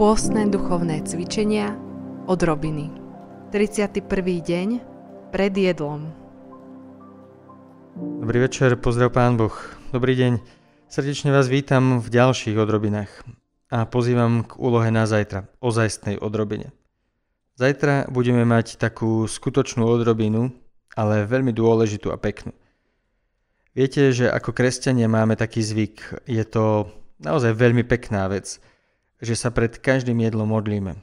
Pôstne duchovné cvičenia odrobiny. 31. deň pred jedlom. Dobrý večer, pozdrav pán Boh. Dobrý deň. Srdečne vás vítam v ďalších odrobinách a pozývam k úlohe na zajtra, ozajstnej odrobine. Zajtra budeme mať takú skutočnú odrobinu, ale veľmi dôležitú a peknú. Viete, že ako kresťania máme taký zvyk, je to naozaj veľmi pekná vec – že sa pred každým jedlom modlíme.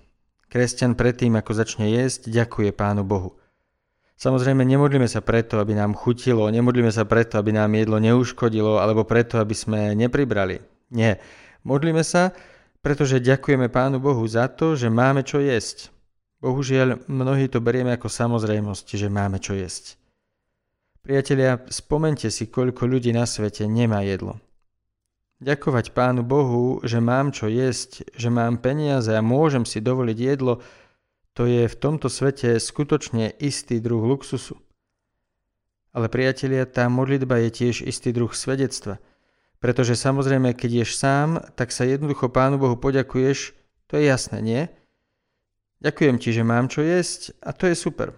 Kresťan predtým, ako začne jesť, ďakuje Pánu Bohu. Samozrejme, nemodlíme sa preto, aby nám chutilo, nemodlíme sa preto, aby nám jedlo neuškodilo, alebo preto, aby sme nepribrali. Nie. Modlíme sa, pretože ďakujeme Pánu Bohu za to, že máme čo jesť. Bohužiaľ, mnohí to berieme ako samozrejmosť, že máme čo jesť. Priatelia, spomente si, koľko ľudí na svete nemá jedlo. Ďakovať Pánu Bohu, že mám čo jesť, že mám peniaze a môžem si dovoliť jedlo, to je v tomto svete skutočne istý druh luxusu. Ale priatelia, tá modlitba je tiež istý druh svedectva. Pretože samozrejme, keď ješ sám, tak sa jednoducho Pánu Bohu poďakuješ, to je jasné, nie? Ďakujem ti, že mám čo jesť a to je super.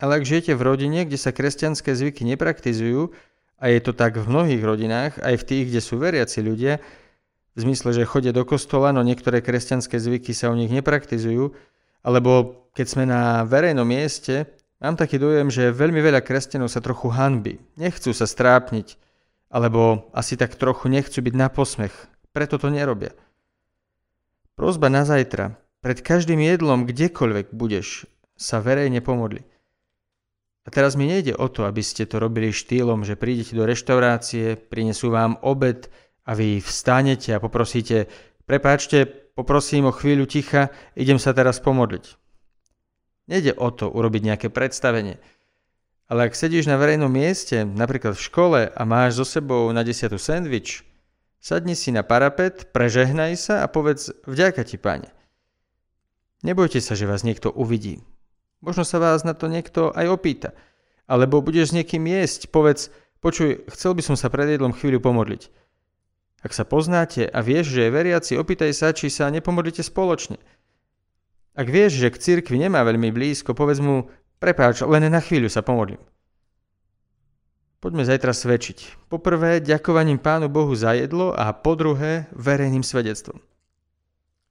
Ale ak žijete v rodine, kde sa kresťanské zvyky nepraktizujú, a je to tak v mnohých rodinách, aj v tých, kde sú veriaci ľudia, v zmysle, že chodia do kostola, no niektoré kresťanské zvyky sa u nich nepraktizujú, alebo keď sme na verejnom mieste, mám taký dojem, že veľmi veľa kresťanov sa trochu hanby, nechcú sa strápniť, alebo asi tak trochu nechcú byť na posmech, preto to nerobia. Prozba na zajtra, pred každým jedlom, kdekoľvek budeš, sa verejne pomodli. A teraz mi nejde o to, aby ste to robili štýlom, že prídete do reštaurácie, prinesú vám obed a vy vstanete a poprosíte, prepáčte, poprosím o chvíľu ticha, idem sa teraz pomodliť. Nejde o to urobiť nejaké predstavenie. Ale ak sedíš na verejnom mieste, napríklad v škole a máš so sebou na desiatu sendvič, sadni si na parapet, prežehnaj sa a povedz vďaka ti, pane. Nebojte sa, že vás niekto uvidí. Možno sa vás na to niekto aj opýta. Alebo budeš s niekým jesť, povedz, počuj, chcel by som sa pred jedlom chvíľu pomodliť. Ak sa poznáte a vieš, že je veriaci, opýtaj sa, či sa nepomodlíte spoločne. Ak vieš, že k cirkvi nemá veľmi blízko, povedz mu, prepáč, len na chvíľu sa pomodlím. Poďme zajtra svedčiť. Poprvé ďakovaním Pánu Bohu za jedlo a po druhé verejným svedectvom.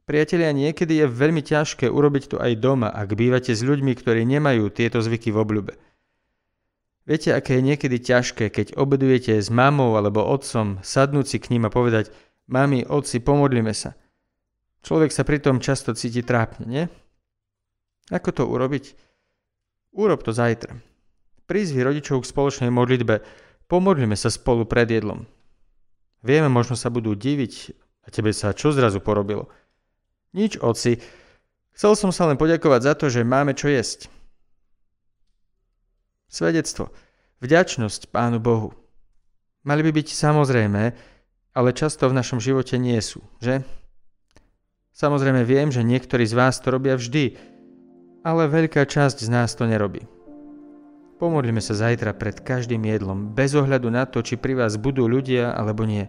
Priatelia, niekedy je veľmi ťažké urobiť to aj doma, ak bývate s ľuďmi, ktorí nemajú tieto zvyky v obľúbe. Viete, aké je niekedy ťažké, keď obedujete s mamou alebo otcom, sadnúť si k ním a povedať Mami, otci, pomodlíme sa. Človek sa pritom často cíti trápne, nie? Ako to urobiť? Urob to zajtra. Prizvi rodičov k spoločnej modlitbe. Pomodlíme sa spolu pred jedlom. Vieme, možno sa budú diviť a tebe sa čo zrazu porobilo. Nič, oci. Chcel som sa len poďakovať za to, že máme čo jesť. Svedectvo. Vďačnosť Pánu Bohu. Mali by byť samozrejme, ale často v našom živote nie sú, že? Samozrejme viem, že niektorí z vás to robia vždy, ale veľká časť z nás to nerobí. Pomodlíme sa zajtra pred každým jedlom, bez ohľadu na to, či pri vás budú ľudia alebo nie.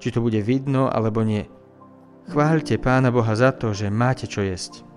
Či to bude vidno alebo nie. Chváľte Pána Boha za to, že máte čo jesť.